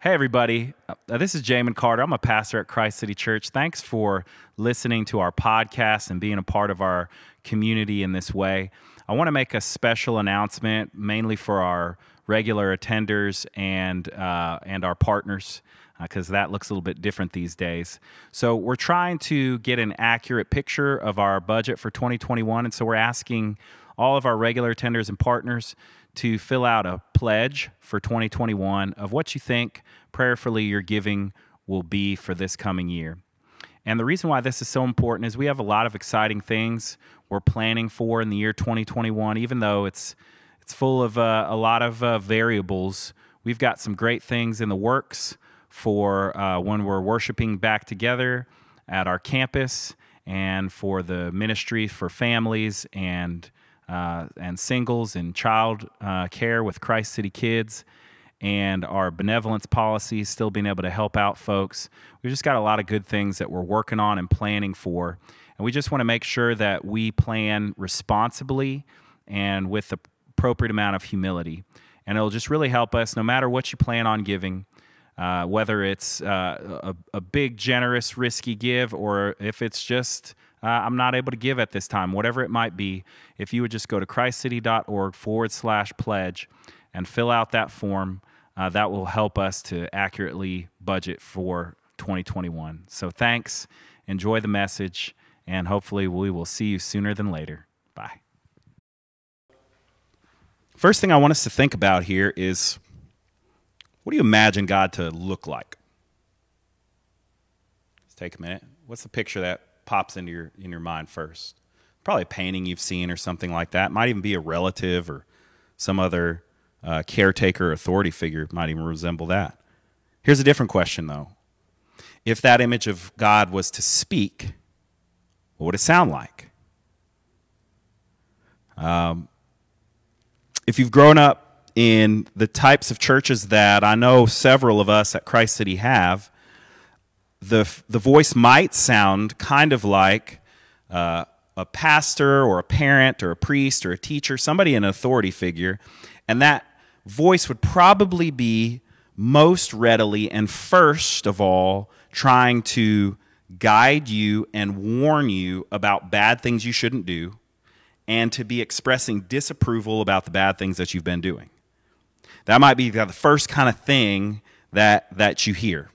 Hey, everybody. Uh, this is Jamin Carter. I'm a pastor at Christ City Church. Thanks for listening to our podcast and being a part of our community in this way. I want to make a special announcement, mainly for our regular attenders and, uh, and our partners, because uh, that looks a little bit different these days. So, we're trying to get an accurate picture of our budget for 2021. And so, we're asking all of our regular attenders and partners to fill out a pledge for 2021 of what you think prayerfully your giving will be for this coming year. And the reason why this is so important is we have a lot of exciting things we're planning for in the year 2021, even though it's it's full of uh, a lot of uh, variables. We've got some great things in the works for uh, when we're worshiping back together at our campus and for the ministry for families and uh, and singles and child uh, care with Christ City Kids and our benevolence policies, still being able to help out folks. We've just got a lot of good things that we're working on and planning for. And we just want to make sure that we plan responsibly and with the appropriate amount of humility. And it'll just really help us no matter what you plan on giving. Uh, whether it's uh, a, a, big, generous, risky give, or if it's just uh, I'm not able to give at this time, whatever it might be, if you would just go to christcity.org forward slash pledge and fill out that form, uh, that will help us to accurately budget for 2021. So thanks, enjoy the message, and hopefully we will see you sooner than later. Bye. First thing I want us to think about here is what do you imagine God to look like? Let's take a minute. What's the picture that pops into your in your mind first? Probably a painting you've seen or something like that. Might even be a relative or some other uh, caretaker authority figure. Might even resemble that. Here's a different question though. If that image of God was to speak, what would it sound like? Um, if you've grown up in the types of churches that I know several of us at Christ City have, the, the voice might sound kind of like uh, a pastor or a parent or a priest or a teacher, somebody an authority figure, and that voice would probably be most readily and first of all trying to guide you and warn you about bad things you shouldn't do and to be expressing disapproval about the bad things that you've been doing. That might be the first kind of thing that that you hear.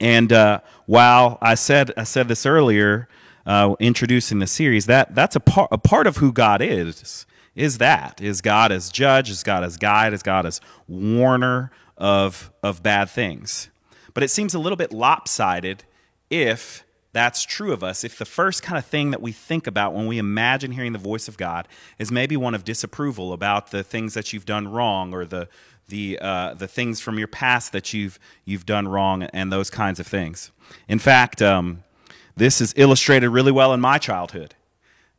And uh, while I said I said this earlier, uh, introducing the series, that that's a part a part of who God is. Is that is God as judge? Is God as guide? Is God as warner of of bad things? But it seems a little bit lopsided if that's true of us. If the first kind of thing that we think about when we imagine hearing the voice of God is maybe one of disapproval about the things that you've done wrong or the the uh, the things from your past that you've you've done wrong and those kinds of things. In fact, um, this is illustrated really well in my childhood.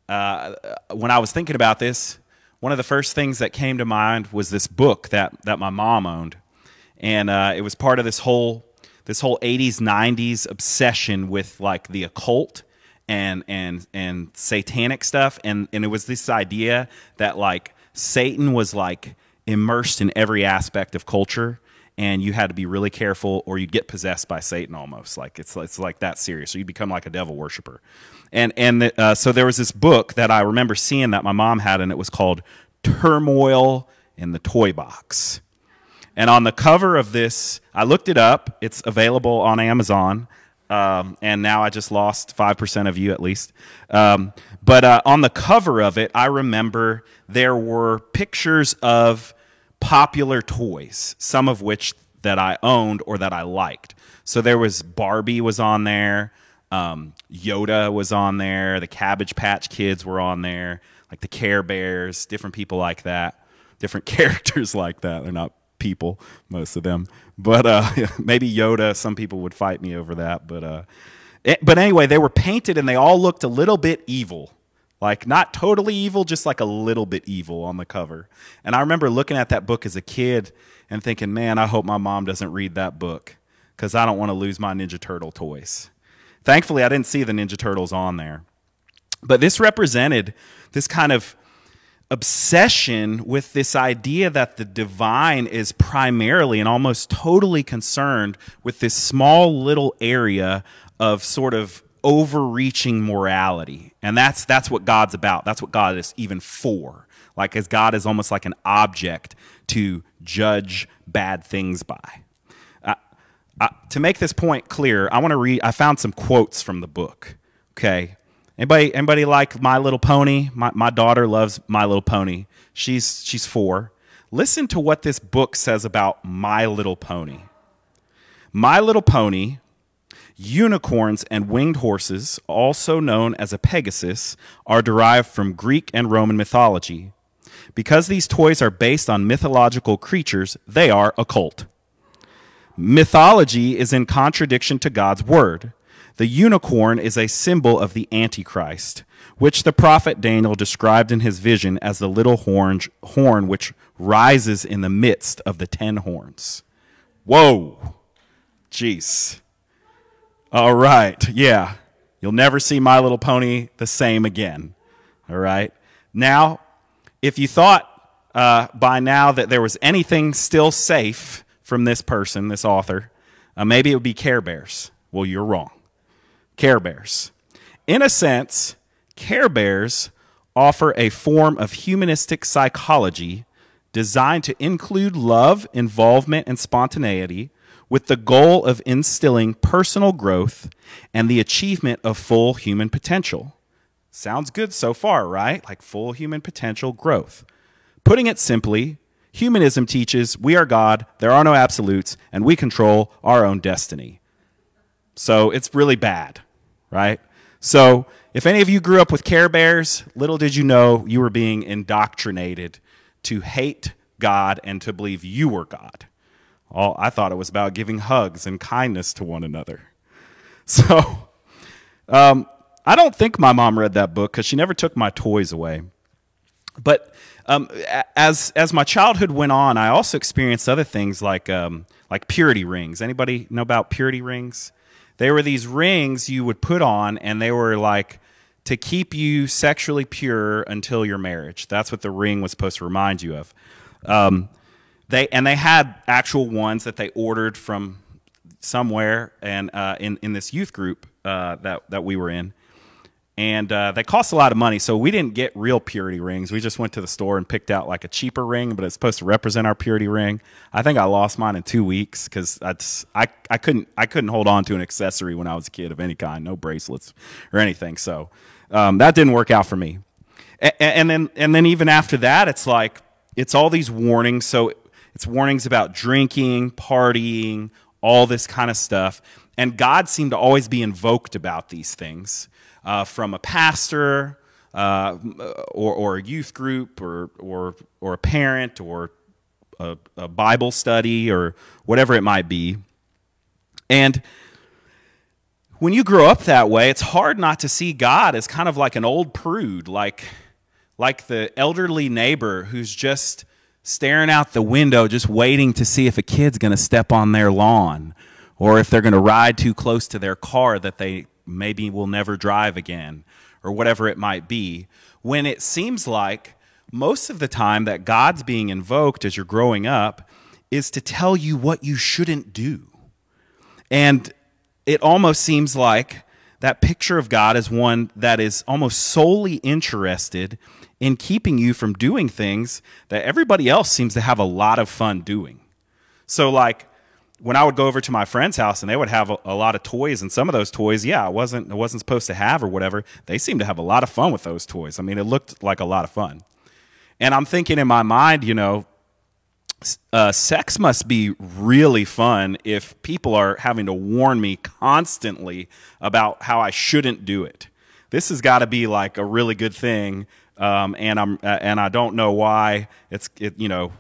Uh, when I was thinking about this, one of the first things that came to mind was this book that that my mom owned, and uh, it was part of this whole this whole 80s 90s obsession with like the occult and and and satanic stuff and and it was this idea that like Satan was like immersed in every aspect of culture and you had to be really careful or you'd get possessed by Satan almost. Like it's it's like that serious. So you'd become like a devil worshiper. And and the, uh, so there was this book that I remember seeing that my mom had and it was called Turmoil in the Toy Box. And on the cover of this I looked it up. It's available on Amazon. Um, and now I just lost 5% of you at least. Um, but uh, on the cover of it, I remember there were pictures of popular toys, some of which that I owned or that I liked. So there was Barbie was on there, um, Yoda was on there, the Cabbage Patch Kids were on there, like the Care Bears, different people like that, different characters like that. They're not people, most of them, but uh, maybe Yoda. Some people would fight me over that, but uh, it, but anyway, they were painted and they all looked a little bit evil. Like not totally evil, just like a little bit evil on the cover. And I remember looking at that book as a kid and thinking, man, I hope my mom doesn't read that book because I don't want to lose my Ninja Turtle toys. Thankfully, I didn't see the Ninja Turtles on there. But this represented this kind of obsession with this idea that the divine is primarily and almost totally concerned with this small little area of sort of overreaching morality. And that's that's what God's about. That's what God is even for. Like as God is almost like an object to judge bad things by. Uh, uh, to make this point clear, I want to read I found some quotes from the book. Okay. Anybody anybody like My Little Pony? My my daughter loves My Little Pony. She's she's 4. Listen to what this book says about My Little Pony. My Little Pony Unicorns and winged horses, also known as a Pegasus, are derived from Greek and Roman mythology. Because these toys are based on mythological creatures, they are occult. Mythology is in contradiction to God's word. The unicorn is a symbol of the Antichrist, which the prophet Daniel described in his vision as the little horn, horn which rises in the midst of the ten horns. Whoa! Jeez. All right. Yeah. You'll never see My Little Pony the same again. All right. Now, if you thought uh, by now that there was anything still safe from this person, this author, uh, maybe it would be Care Bears. Well, you're wrong. Care Bears. In a sense, Care Bears offer a form of humanistic psychology designed to include love, involvement, and spontaneity with the goal of instilling personal growth and the achievement of full human potential. Sounds good so far, right? Like full human potential growth. Putting it simply, humanism teaches we are God, there are no absolutes, and we control our own destiny. So it's really bad, right? So if any of you grew up with Care Bears, little did you know you were being indoctrinated to hate God and to believe you were God. All I thought it was about giving hugs and kindness to one another. So, um, I don't think my mom read that book because she never took my toys away. But um, as as my childhood went on, I also experienced other things like um, like purity rings. Anybody know about purity rings? They were these rings you would put on, and they were like to keep you sexually pure until your marriage. That's what the ring was supposed to remind you of. Um, they and they had actual ones that they ordered from somewhere and uh, in in this youth group uh, that that we were in, and uh, they cost a lot of money. So we didn't get real purity rings. We just went to the store and picked out like a cheaper ring, but it's supposed to represent our purity ring. I think I lost mine in two weeks because I I couldn't I couldn't hold on to an accessory when I was a kid of any kind, no bracelets or anything. So um, that didn't work out for me. And, and then and then even after that, it's like it's all these warnings. So it's warnings about drinking, partying, all this kind of stuff. And God seemed to always be invoked about these things uh, from a pastor uh, or, or a youth group or, or, or a parent or a, a Bible study or whatever it might be. And when you grow up that way, it's hard not to see God as kind of like an old prude, like, like the elderly neighbor who's just staring out the window, just waiting to see if a kid's going to step on their lawn or if they're going to ride too close to their car that they maybe will never drive again or whatever it might be. When it seems like most of the time that God's being invoked as you're growing up is to tell you what you shouldn't do. And it almost seems like that picture of God is one that is almost solely interested in keeping you from doing things that everybody else seems to have a lot of fun doing. So, like, when I would go over to my friend's house and they would have a, a, lot of toys, and some of those toys, yeah, I wasn't I wasn't supposed to have or whatever. They seemed to have a lot of fun with those toys. I mean, it looked like a lot of fun. And I'm thinking in my mind, you know, uh, sex must be really fun if people are having to warn me constantly about how I shouldn't do it. This has got to be like a really good thing um, and I'm uh, and I don't know why it's it, you know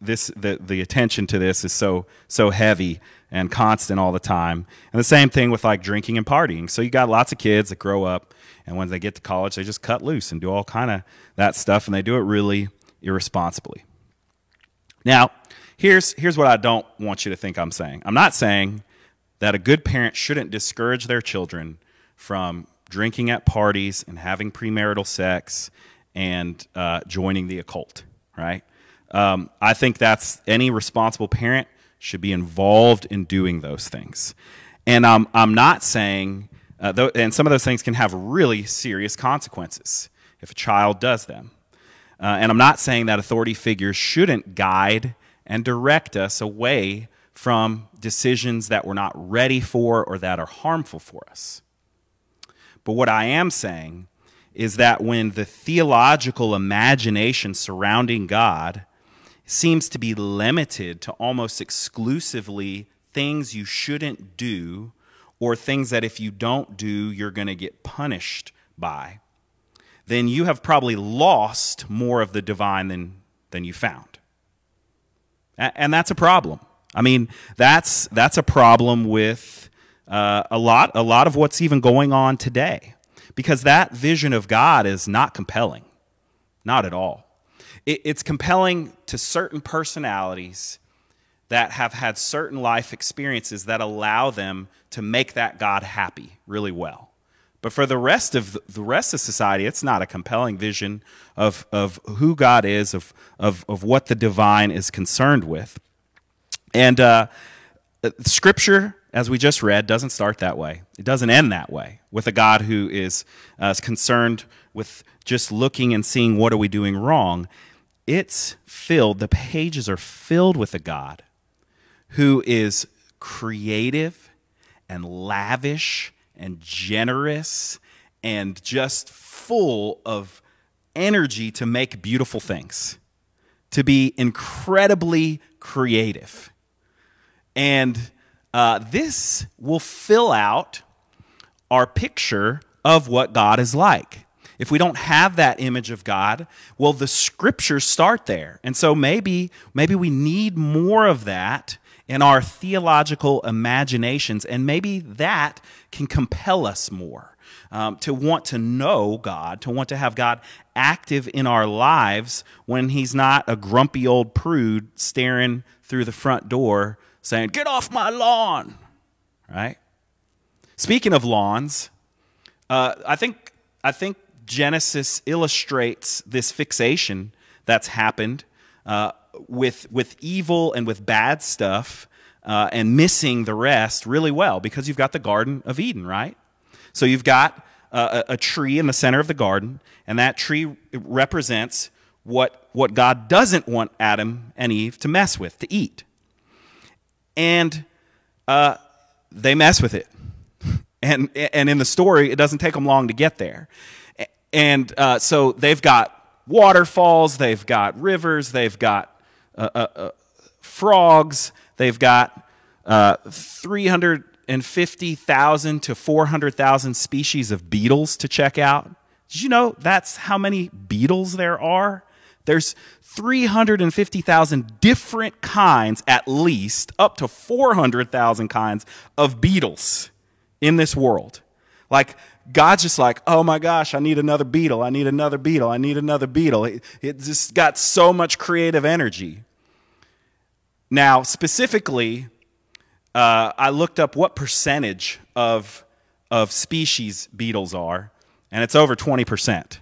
this the the attention to this is so so heavy and constant all the time. And the same thing with like drinking and partying. So you got lots of kids that grow up and when they get to college they just cut loose and do all kind of that stuff and they do it really irresponsibly. Now, here's here's what I don't want you to think I'm saying. I'm not saying that a good parent shouldn't discourage their children from drinking at parties and having premarital sex and uh, joining the occult, right? Um, I think that's any responsible parent should be involved in doing those things. And um, I'm not saying, uh, th- and some of those things can have really serious consequences if a child does them. Uh, and I'm not saying that authority figures shouldn't guide and direct us away from decisions that we're not ready for or that are harmful for us. But what I am saying is that when the theological imagination surrounding God seems to be limited to almost exclusively things you shouldn't do or things that if you don't do, you're going to get punished by, then you have probably lost more of the divine than, than you found. And that's a problem. I mean, that's, that's a problem with uh, a, lot, a lot of what's even going on today because that vision of God is not compelling, not at all. It, it's compelling to certain personalities that have had certain life experiences that allow them to make that God happy really well. But for the rest of the rest of society, it's not a compelling vision of, of who God is, of, of, of what the divine is concerned with. And uh, Scripture, as we just read, doesn't start that way. It doesn't end that way with a God who is uh, concerned with just looking and seeing what are we doing wrong. It's filled, the pages are filled with a God who is creative and lavish and generous and just full of energy to make beautiful things, to be incredibly creative. And uh, this will fill out our picture of what God is like. If we don't have that image of God, well, the scriptures start there. And so maybe, maybe we need more of that in our theological imaginations, and maybe that can compel us more um, to want to know God, to want to have God active in our lives when He's not a grumpy old prude staring through the front door saying, Get off my lawn, right? Speaking of lawns, uh, I think I think Genesis illustrates this fixation that's happened uh, with with evil and with bad stuff uh, and missing the rest really well because you've got the Garden of Eden, right? So you've got a, a tree in the center of the garden, and that tree represents what what God doesn't want Adam and Eve to mess with, to eat, and uh, they mess with it. And and in the story, it doesn't take them long to get there, and uh, so they've got waterfalls, they've got rivers, they've got uh, uh, uh, frogs. They've got uh, 350,000 to 400,000 species of beetles to check out. Did you know that's how many beetles there are? There's 350,000 different kinds, at least, up to 400,000 kinds of beetles in this world. Like, God's just like, oh my gosh, I need another beetle. I need another beetle. I need another beetle. It, it just got so much creative energy. Now, specifically, uh, I looked up what percentage of, of species beetles are, and it's over 20%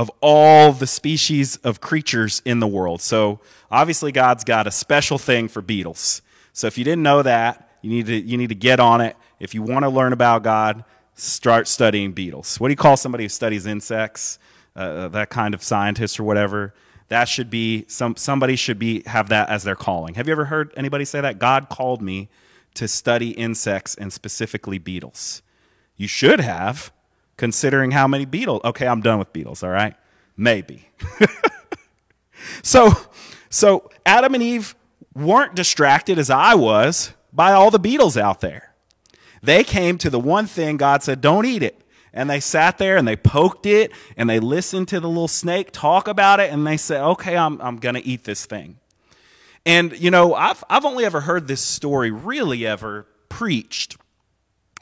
of all the species of creatures in the world. So obviously, God's got a special thing for beetles. So if you didn't know that, you need to, you need to get on it. If you want to learn about God, start studying beetles. What do you call somebody who studies insects? Uh, uh, that kind of scientist or whatever. That should be some somebody should be have that as their calling. Have you ever heard anybody say that? God called me to study insects and specifically beetles. You should have, considering how many beetles. Okay, I'm done with beetles. All right, maybe. so, so Adam and Eve weren't distracted as I was by all the beetles out there. They came to the one thing God said, don't eat it. And they sat there and they poked it and they listened to the little snake talk about it and they said, okay, I'm, I'm going to eat this thing. And, you know, I've, I've only ever heard this story really ever preached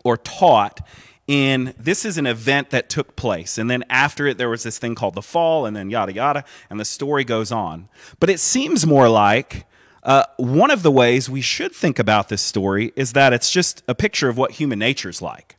or taught in this is an event that took place. And then after it, there was this thing called the fall and then yada yada. And the story goes on. But it seems more like uh, one of the ways we should think about this story is that it's just a picture of what human nature is like.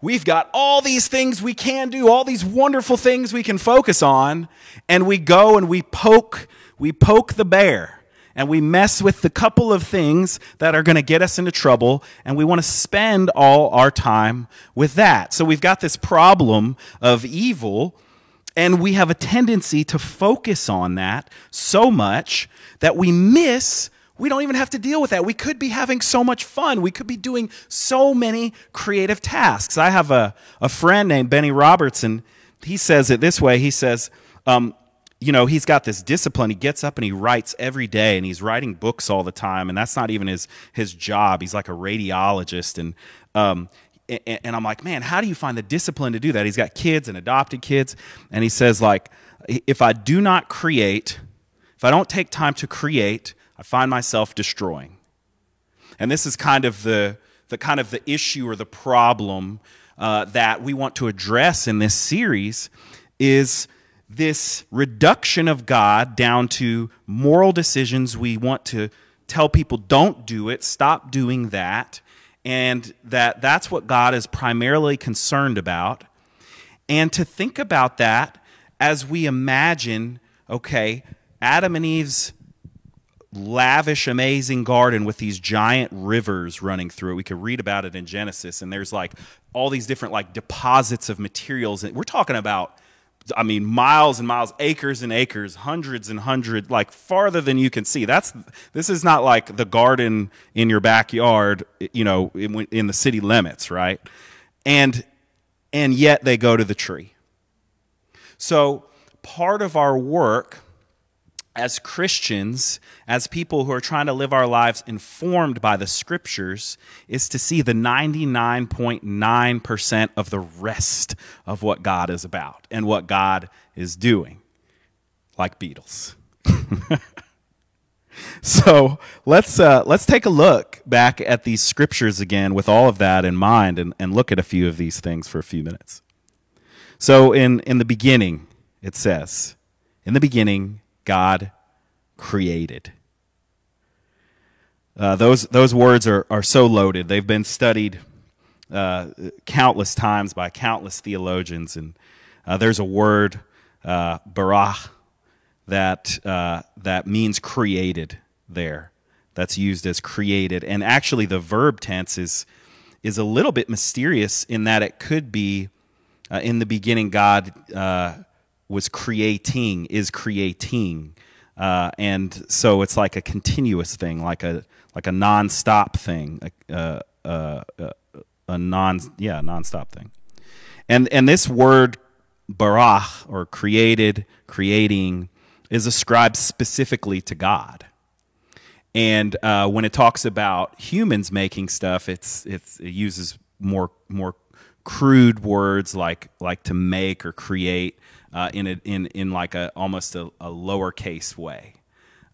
we've got all these things we can do, all these wonderful things we can focus on, and we go and we poke, we poke the bear and we mess with the couple of things that are going to get us into trouble, and we want to spend all our time with that. So we've got this problem of evil, and we have a tendency to focus on that so much that we miss. We don't even have to deal with that. We could be having so much fun. We could be doing so many creative tasks. I have a, a friend named Benny Robertson. He says it this way He says, um, you know, he's got this discipline. He gets up and he writes every day and he's writing books all the time. And that's not even his, his job. He's like a radiologist. And, um, and, and I'm like, man, how do you find the discipline to do that? He's got kids and adopted kids. And he says, like, if I do not create, if I don't take time to create, I find myself destroying. And this is kind of the, the kind of the issue or the problem uh, that we want to address in this series is this reduction of God down to moral decisions. We want to tell people don't do it, stop doing that, and that that's what God is primarily concerned about. And to think about that as we imagine, okay, Adam and Eve's lavish, amazing garden with these giant rivers running through it. We could read about it in Genesis, and there's like all these different like deposits of materials. We're talking about I mean, miles and miles, acres and acres, hundreds and hundreds, like farther than you can see. That's this is not like the garden in your backyard, you know, in, in the city limits, right? And and yet they go to the tree. So part of our work as Christians, as people who are trying to live our lives informed by the scriptures, is to see the 99.9% of the rest of what God is about and what God is doing, like beetles. so let's, uh, let's take a look back at these scriptures again with all of that in mind and, and look at a few of these things for a few minutes. So, in, in the beginning, it says, In the beginning, God created. Uh, those, those words are, are so loaded. They've been studied uh, countless times by countless theologians. And uh, there's a word, uh, barach, that, uh, that means created there. That's used as created. And actually, the verb tense is, is a little bit mysterious in that it could be uh, in the beginning, God was creating, is creating. Uh, and so it's like a continuous thing, like a like a non-stop thing, a, a, a, non yeah non-stop thing. And and this word barach or created, creating is ascribed specifically to God. And uh, when it talks about humans making stuff, it's, it's it uses more more crude words like like to make or create uh, in, a, in, in like a almost a, a lowercase way.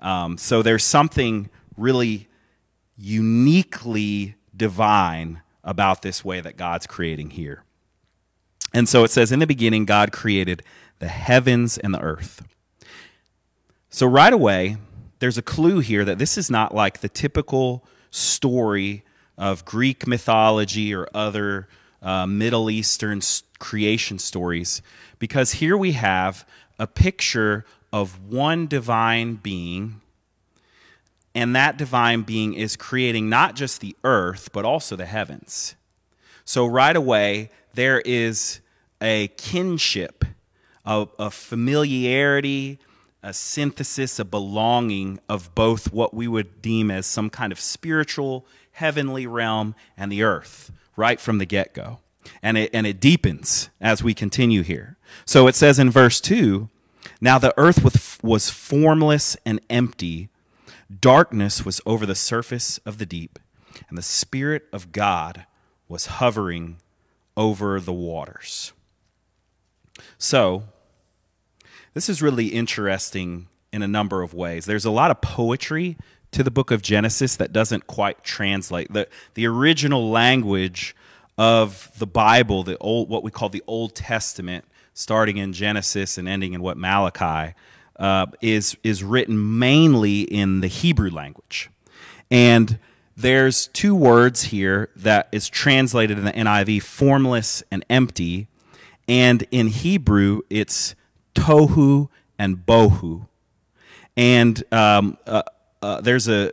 Um, so there's something really uniquely divine about this way that God's creating here. And so it says, In the beginning, God created the heavens and the earth. So right away, there's a clue here that this is not like the typical story of Greek mythology or other uh, Middle Eastern creation stories because here we have a picture of one divine being, and that divine being is creating not just the earth, but also the heavens. So, right away, there is a kinship, a, a familiarity, a synthesis, a belonging of both what we would deem as some kind of spiritual, heavenly realm and the earth, right from the get go and it, and it deepens as we continue here. So it says in verse 2 Now the earth was, was formless and empty, darkness was over the surface of the deep, and the Spirit of God was hovering over the waters. So, this is really interesting in a number of ways. There's a lot of poetry to the book of Genesis that doesn't quite translate. The, the original language of the Bible, the old what we call the Old Testament, starting in Genesis and ending in what Malachi, uh, is is written mainly in the Hebrew language, and there's two words here that is translated in the NIV formless and empty. And in Hebrew, it's tohu and bohu. And um, uh, uh, there's a,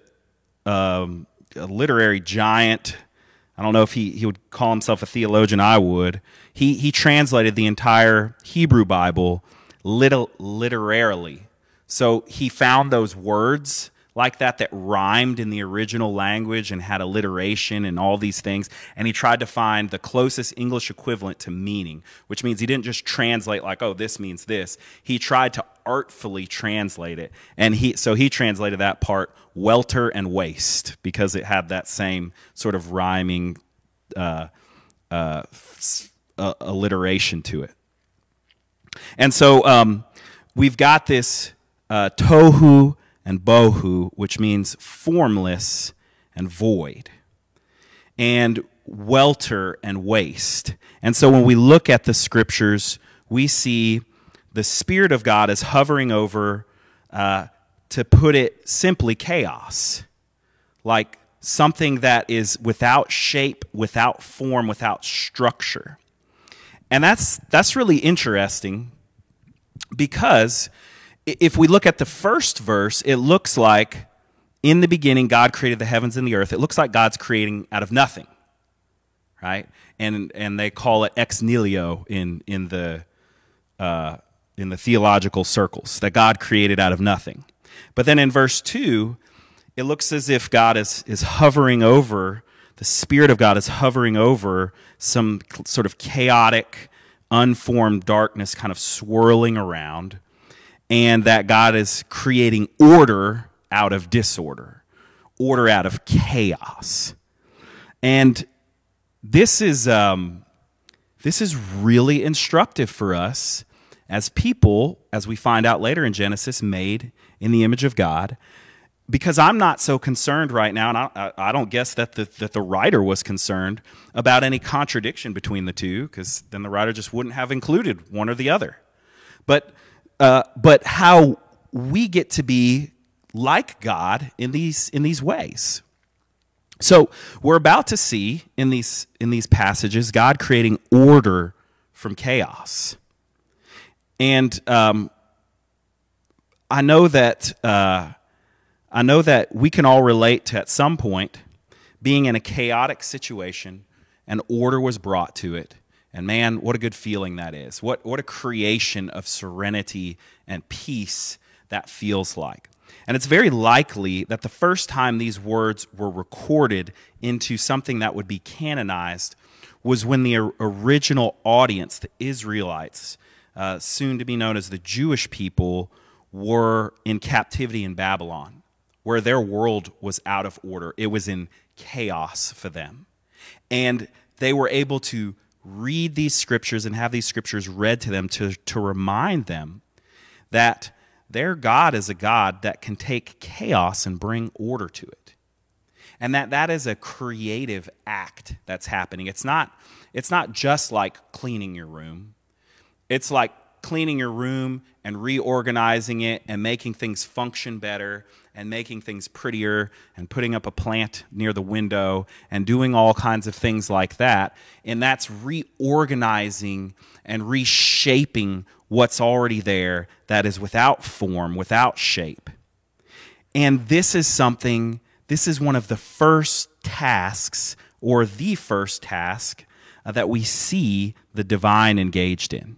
um, a literary giant. I don't know if he, he would call himself a theologian. I would. He, he translated the entire Hebrew Bible lit- literarily. So he found those words like that that rhymed in the original language and had alliteration and all these things. And he tried to find the closest English equivalent to meaning, which means he didn't just translate like, oh, this means this. He tried to artfully translate it. And he so he translated that part welter and waste because it had that same sort of rhyming uh, uh, uh, alliteration to it. And so um, we've got this uh, tohu and bohu, which means formless and void, and welter and waste. And so when we look at the scriptures, we see the Spirit of God is hovering over, uh, to put it simply, chaos. Like something that is without shape, without form, without structure. And that's, that's really interesting because if we look at the first verse, it looks like in the beginning God created the heavens and the earth. It looks like God's creating out of nothing, right? And and they call it ex nihilo in in the uh, in the theological circles that God created out of nothing. But then in verse two, it looks as if God is is hovering over the Spirit of God is hovering over some sort of chaotic, unformed darkness, kind of swirling around and that God is creating order out of disorder, order out of chaos. And this is, um, this is really instructive for us as people, as we find out later in Genesis, made in the image of God. Because I'm not so concerned right now, and I, I don't guess that the, that the writer was concerned about any contradiction between the two, because then the writer just wouldn't have included one or the other. But uh, but how we get to be like God in these in these ways. So we're about to see in these in these passages God creating order from chaos, and um, I know that uh, I know that we can all relate to at some point being in a chaotic situation and order was brought to it and man, what a good feeling that is. What, what a creation of serenity and peace that feels like. And it's very likely that the first time these words were recorded into something that would be canonized was when the original audience, the Israelites, uh, soon to be known as the Jewish people, were in captivity in Babylon, where their world was out of order. It was in chaos for them. And they were able to read these scriptures and have these scriptures read to them to, to remind them that their God is a God that can take chaos and bring order to it. And that that is a creative act that's happening. It's not, it's not just like cleaning your room. It's like cleaning your room and reorganizing it and making things function better and making things prettier and putting up a plant near the window and doing all kinds of things like that. And that's reorganizing and reshaping what's already there that is without form, without shape. And this is something, this is one of the first tasks or the first task uh, that we see the divine engaged in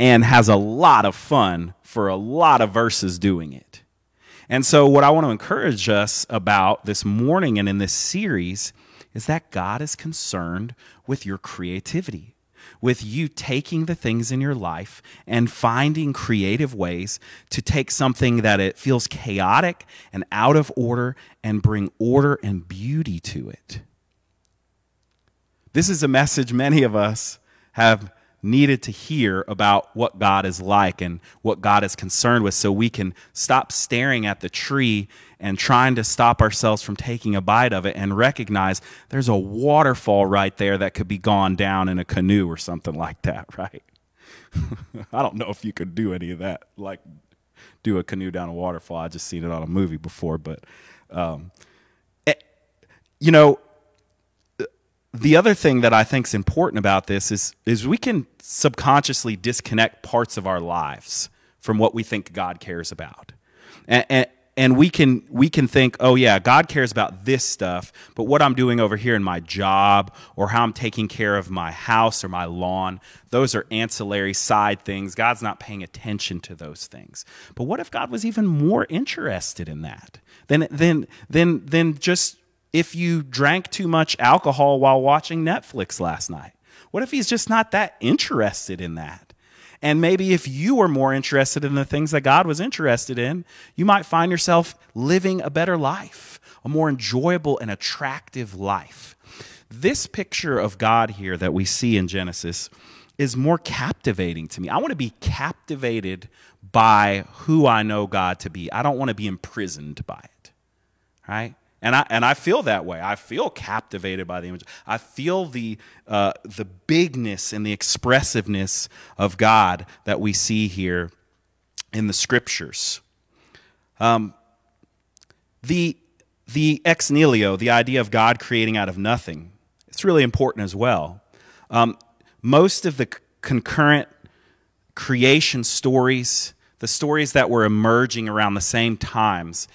and has a lot of fun for a lot of verses doing it. And so, what I want to encourage us about this morning and in this series is that God is concerned with your creativity, with you taking the things in your life and finding creative ways to take something that it feels chaotic and out of order and bring order and beauty to it. This is a message many of us have needed to hear about what God is like and what God is concerned with so we can stop staring at the tree and trying to stop ourselves from taking a bite of it and recognize there's a waterfall right there that could be gone down in a canoe or something like that, right? I don't know if you could do any of that, like do a canoe down a waterfall. I just seen it on a movie before, but um, you know, the other thing that I think is important about this is is we can subconsciously disconnect parts of our lives from what we think God cares about. And, and, and we can we can think, oh yeah, God cares about this stuff, but what I'm doing over here in my job or how I'm taking care of my house or my lawn, those are ancillary side things. God's not paying attention to those things. But what if God was even more interested in that? Than than than than just if you drank too much alcohol while watching Netflix last night? What if he's just not that interested in that? And maybe if you were more interested in the things that God was interested in, you might find yourself living a better life, a more enjoyable and attractive life. This picture of God here that we see in Genesis is more captivating to me. I want to be captivated by who I know God to be. I don't want to be imprisoned by it. Right? And I, and I feel that way. I feel captivated by the image. I feel the, uh, the bigness and the expressiveness of God that we see here in the scriptures. Um, the, the ex nihilo, the idea of God creating out of nothing, it's really important as well. Um, most of the c- concurrent creation stories, the stories that were emerging around the same times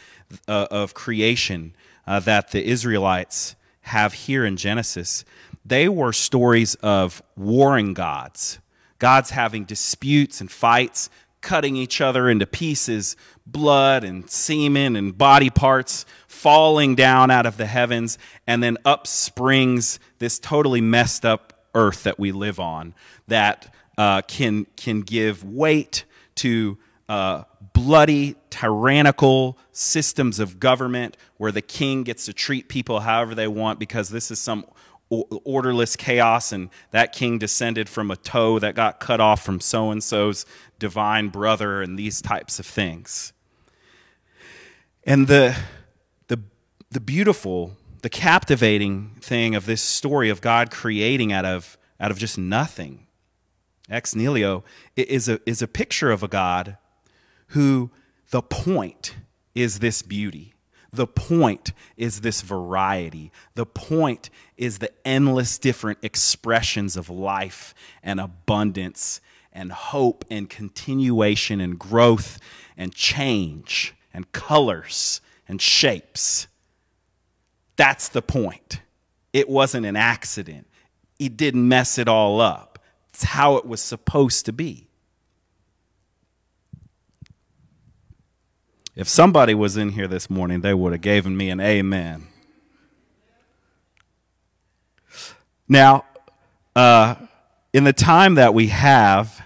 uh, of creation, uh, that the Israelites have here in Genesis, they were stories of warring gods, gods having disputes and fights, cutting each other into pieces, blood and semen and body parts falling down out of the heavens, and then up springs this totally messed up earth that we live on that uh, can, can give weight to uh, bloody, tyrannical systems of government where the king gets to treat people however they want because this is some orderless chaos and that king descended from a toe that got cut off from so and so's divine brother and these types of things. And the, the, the beautiful, the captivating thing of this story of God creating out of, out of just nothing, ex nihilo, is a, is a picture of a God who the point is this beauty. The point is this variety. The point is the endless different expressions of life and abundance and hope and continuation and growth and change and colors and shapes. That's the point. It wasn't an accident. It didn't mess it all up. It's how it was supposed to be. If somebody was in here this morning, they would have given me an amen. Now, uh, in the time that we have,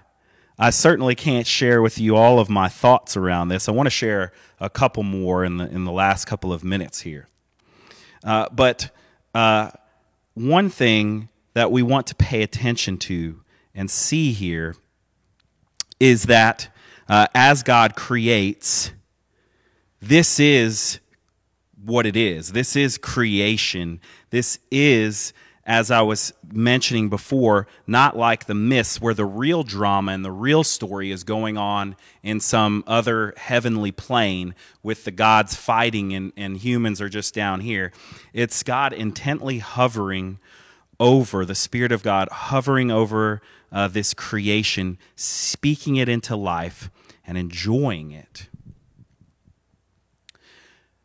I certainly can't share with you all of my thoughts around this. I want to share a couple more in the in the last couple of minutes here. Uh, but uh, one thing that we want to pay attention to and see here is that uh, as God creates, this is what it is. This is creation. This is, as I was mentioning before, not like the myths where the real drama and the real story is going on in some other heavenly plane with the gods fighting and, and humans are just down here. It's God intently hovering over, the Spirit of God hovering over uh, this creation, speaking it into life and enjoying it.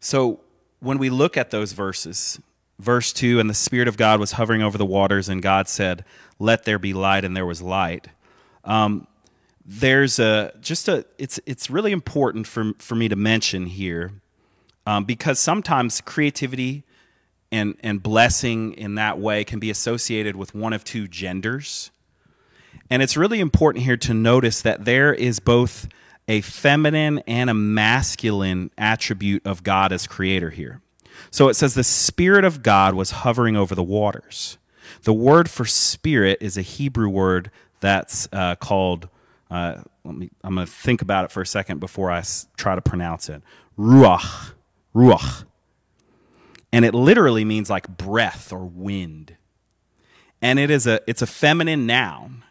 So when we look at those verses, verse 2 and the Spirit of God was hovering over the waters, and God said, Let there be light, and there was light. Um, there's a just a it's it's really important for for me to mention here um, because sometimes creativity and and blessing in that way can be associated with one of two genders and it's really important here to notice that there is both a feminine and a masculine attribute of God as creator here. So it says the Spirit of God was hovering over the waters. The word for spirit is a Hebrew word that's uh, called, uh, let me, I'm going to think about it for a second before I s- try to pronounce it. Ruach. Ruach. And it literally means like breath or wind. And it is a, it's a feminine noun.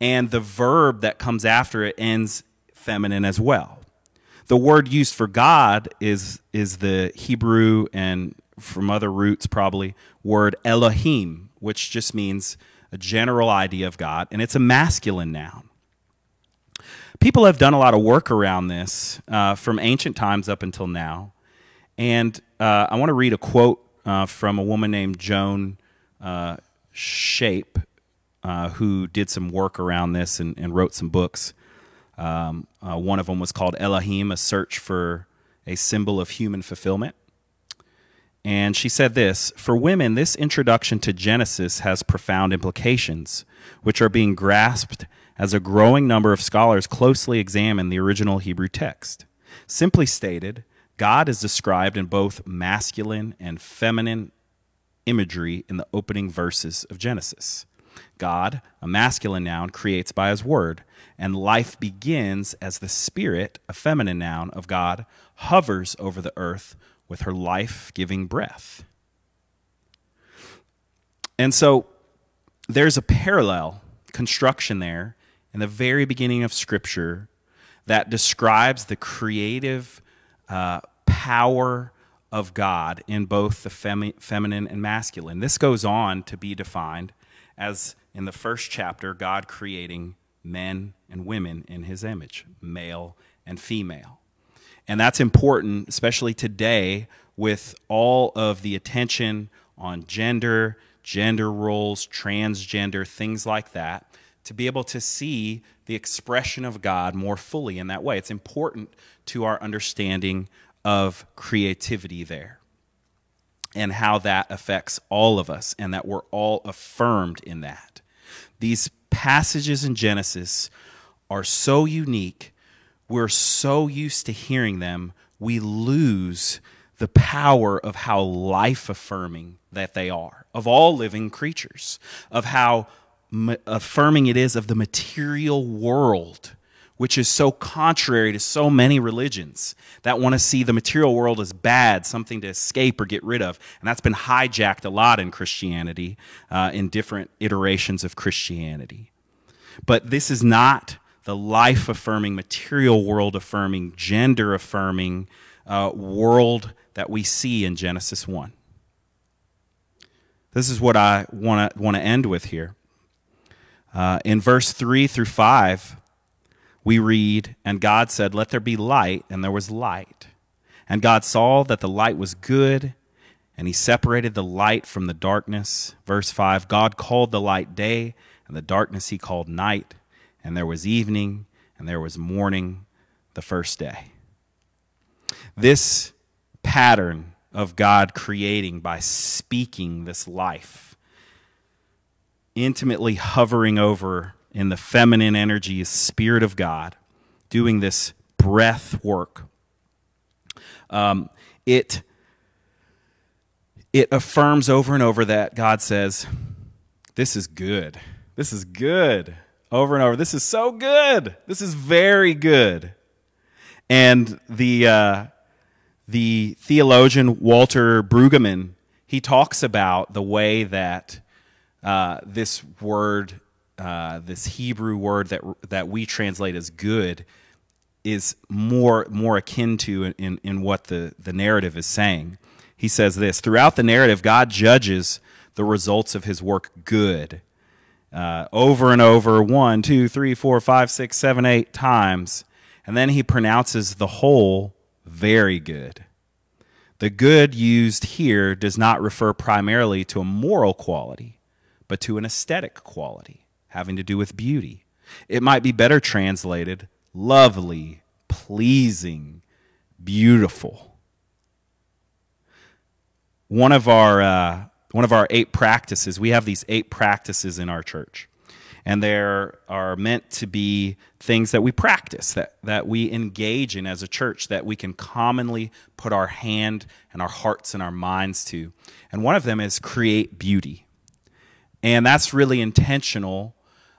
And the verb that comes after it ends feminine as well. The word used for God is, is the Hebrew and from other roots probably, word Elohim, which just means a general idea of God, and it's a masculine noun. People have done a lot of work around this uh, from ancient times up until now. And uh, I want to read a quote uh, from a woman named Joan uh, Shape, uh, who did some work around this and, and wrote some books. Um, uh, one of them was called Elohim, a search for a symbol of human fulfillment. And she said this For women, this introduction to Genesis has profound implications, which are being grasped as a growing number of scholars closely examine the original Hebrew text. Simply stated, God is described in both masculine and feminine imagery in the opening verses of Genesis. God, a masculine noun, creates by his word, and life begins as the spirit, a feminine noun of God, hovers over the earth with her life giving breath. And so there's a parallel construction there in the very beginning of Scripture that describes the creative uh, power of God in both the femi- feminine and masculine. This goes on to be defined as in the first chapter, God creating men and women in his image, male and female. And that's important, especially today, with all of the attention on gender, gender roles, transgender, things like that to be able to see the expression of God more fully in that way. It's important to our understanding of creativity there and how that affects all of us and that we're all affirmed in that. These passages in Genesis are so unique. We're so used to hearing them, we lose the power of how life affirming that they are, of all living creatures, of how affirming it is of the material world, which is so contrary to so many religions that want to see the material world as bad, something to escape or get rid of. And that's been hijacked a lot in Christianity, uh, in different iterations of Christianity. But this is not the life affirming, material world affirming, gender affirming uh, world that we see in Genesis 1. This is what I want to end with here. Uh, in verse 3 through 5, we read, And God said, Let there be light, and there was light. And God saw that the light was good, and he separated the light from the darkness. Verse 5 God called the light day, and the darkness he called night. And there was evening, and there was morning the first day. This pattern of God creating by speaking this life intimately hovering over in the feminine energy, is Spirit of God, doing this breath work. Um, it it affirms over and over that God says, "This is good. This is good." Over and over. This is so good. This is very good. And the uh, the theologian Walter Brueggemann he talks about the way that uh, this word, uh, this Hebrew word that that we translate as good, is more more akin to in, in what the, the narrative is saying. He says this throughout the narrative, God judges the results of his work good. Uh, over and over, one, two, three, four, five, six, seven, eight times. And then he pronounces the whole very good. The good used here does not refer primarily to a moral quality, but to an aesthetic quality having to do with beauty. It might be better translated lovely, pleasing, beautiful. One of our uh, one of our eight practices. We have these eight practices in our church, and there are meant to be things that we practice that that we engage in as a church that we can commonly put our hand and our hearts and our minds to. And one of them is create beauty. And that's really intentional.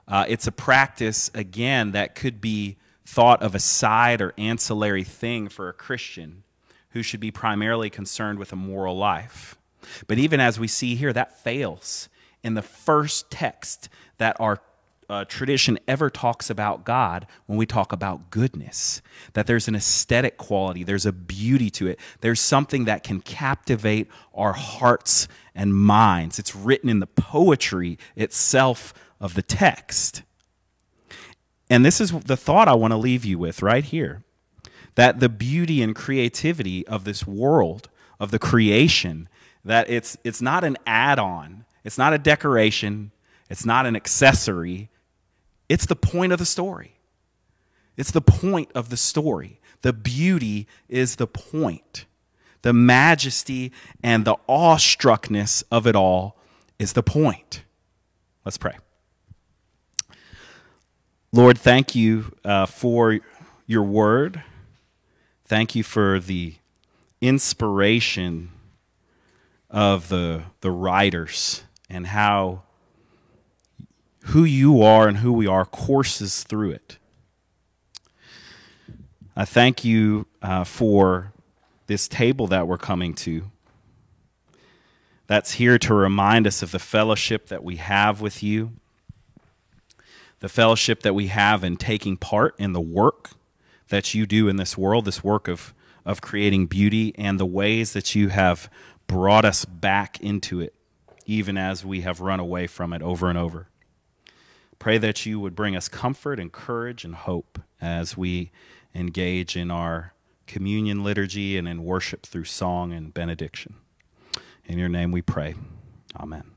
Uh, it's a practice, again, that could be thought of a side or ancillary thing for a Christian who should be primarily concerned with a moral life. But even as we see here, that fails in the first text that our uh, tradition ever talks about God when we talk about goodness. That there's an aesthetic quality, there's a beauty to it, there's something that can captivate our hearts and minds. It's written in the poetry itself of the text. And this is the thought I want to leave you with right here that the beauty and creativity of this world, of the creation, that it's, it's not an add on, it's not a decoration, it's not an accessory, it's the point of the story. It's the point of the story. The beauty is the point. The majesty and the awestruckness of it all is the point. Let's pray. Lord, thank you uh, for your word. Thank you for the inspiration of the, the writers and how who you are and who we are courses through it. I thank you uh, for this table that we're coming to. That's here to remind us of the fellowship that we have with you, the fellowship that we have in taking part in the work that you do in this world, this work of, of creating beauty, and the ways that you have brought us back into it, even as we have run away from it over and over. Pray that you would bring us comfort and courage and hope as we engage in our communion liturgy and in worship through song and benediction. In your name we pray. Amen.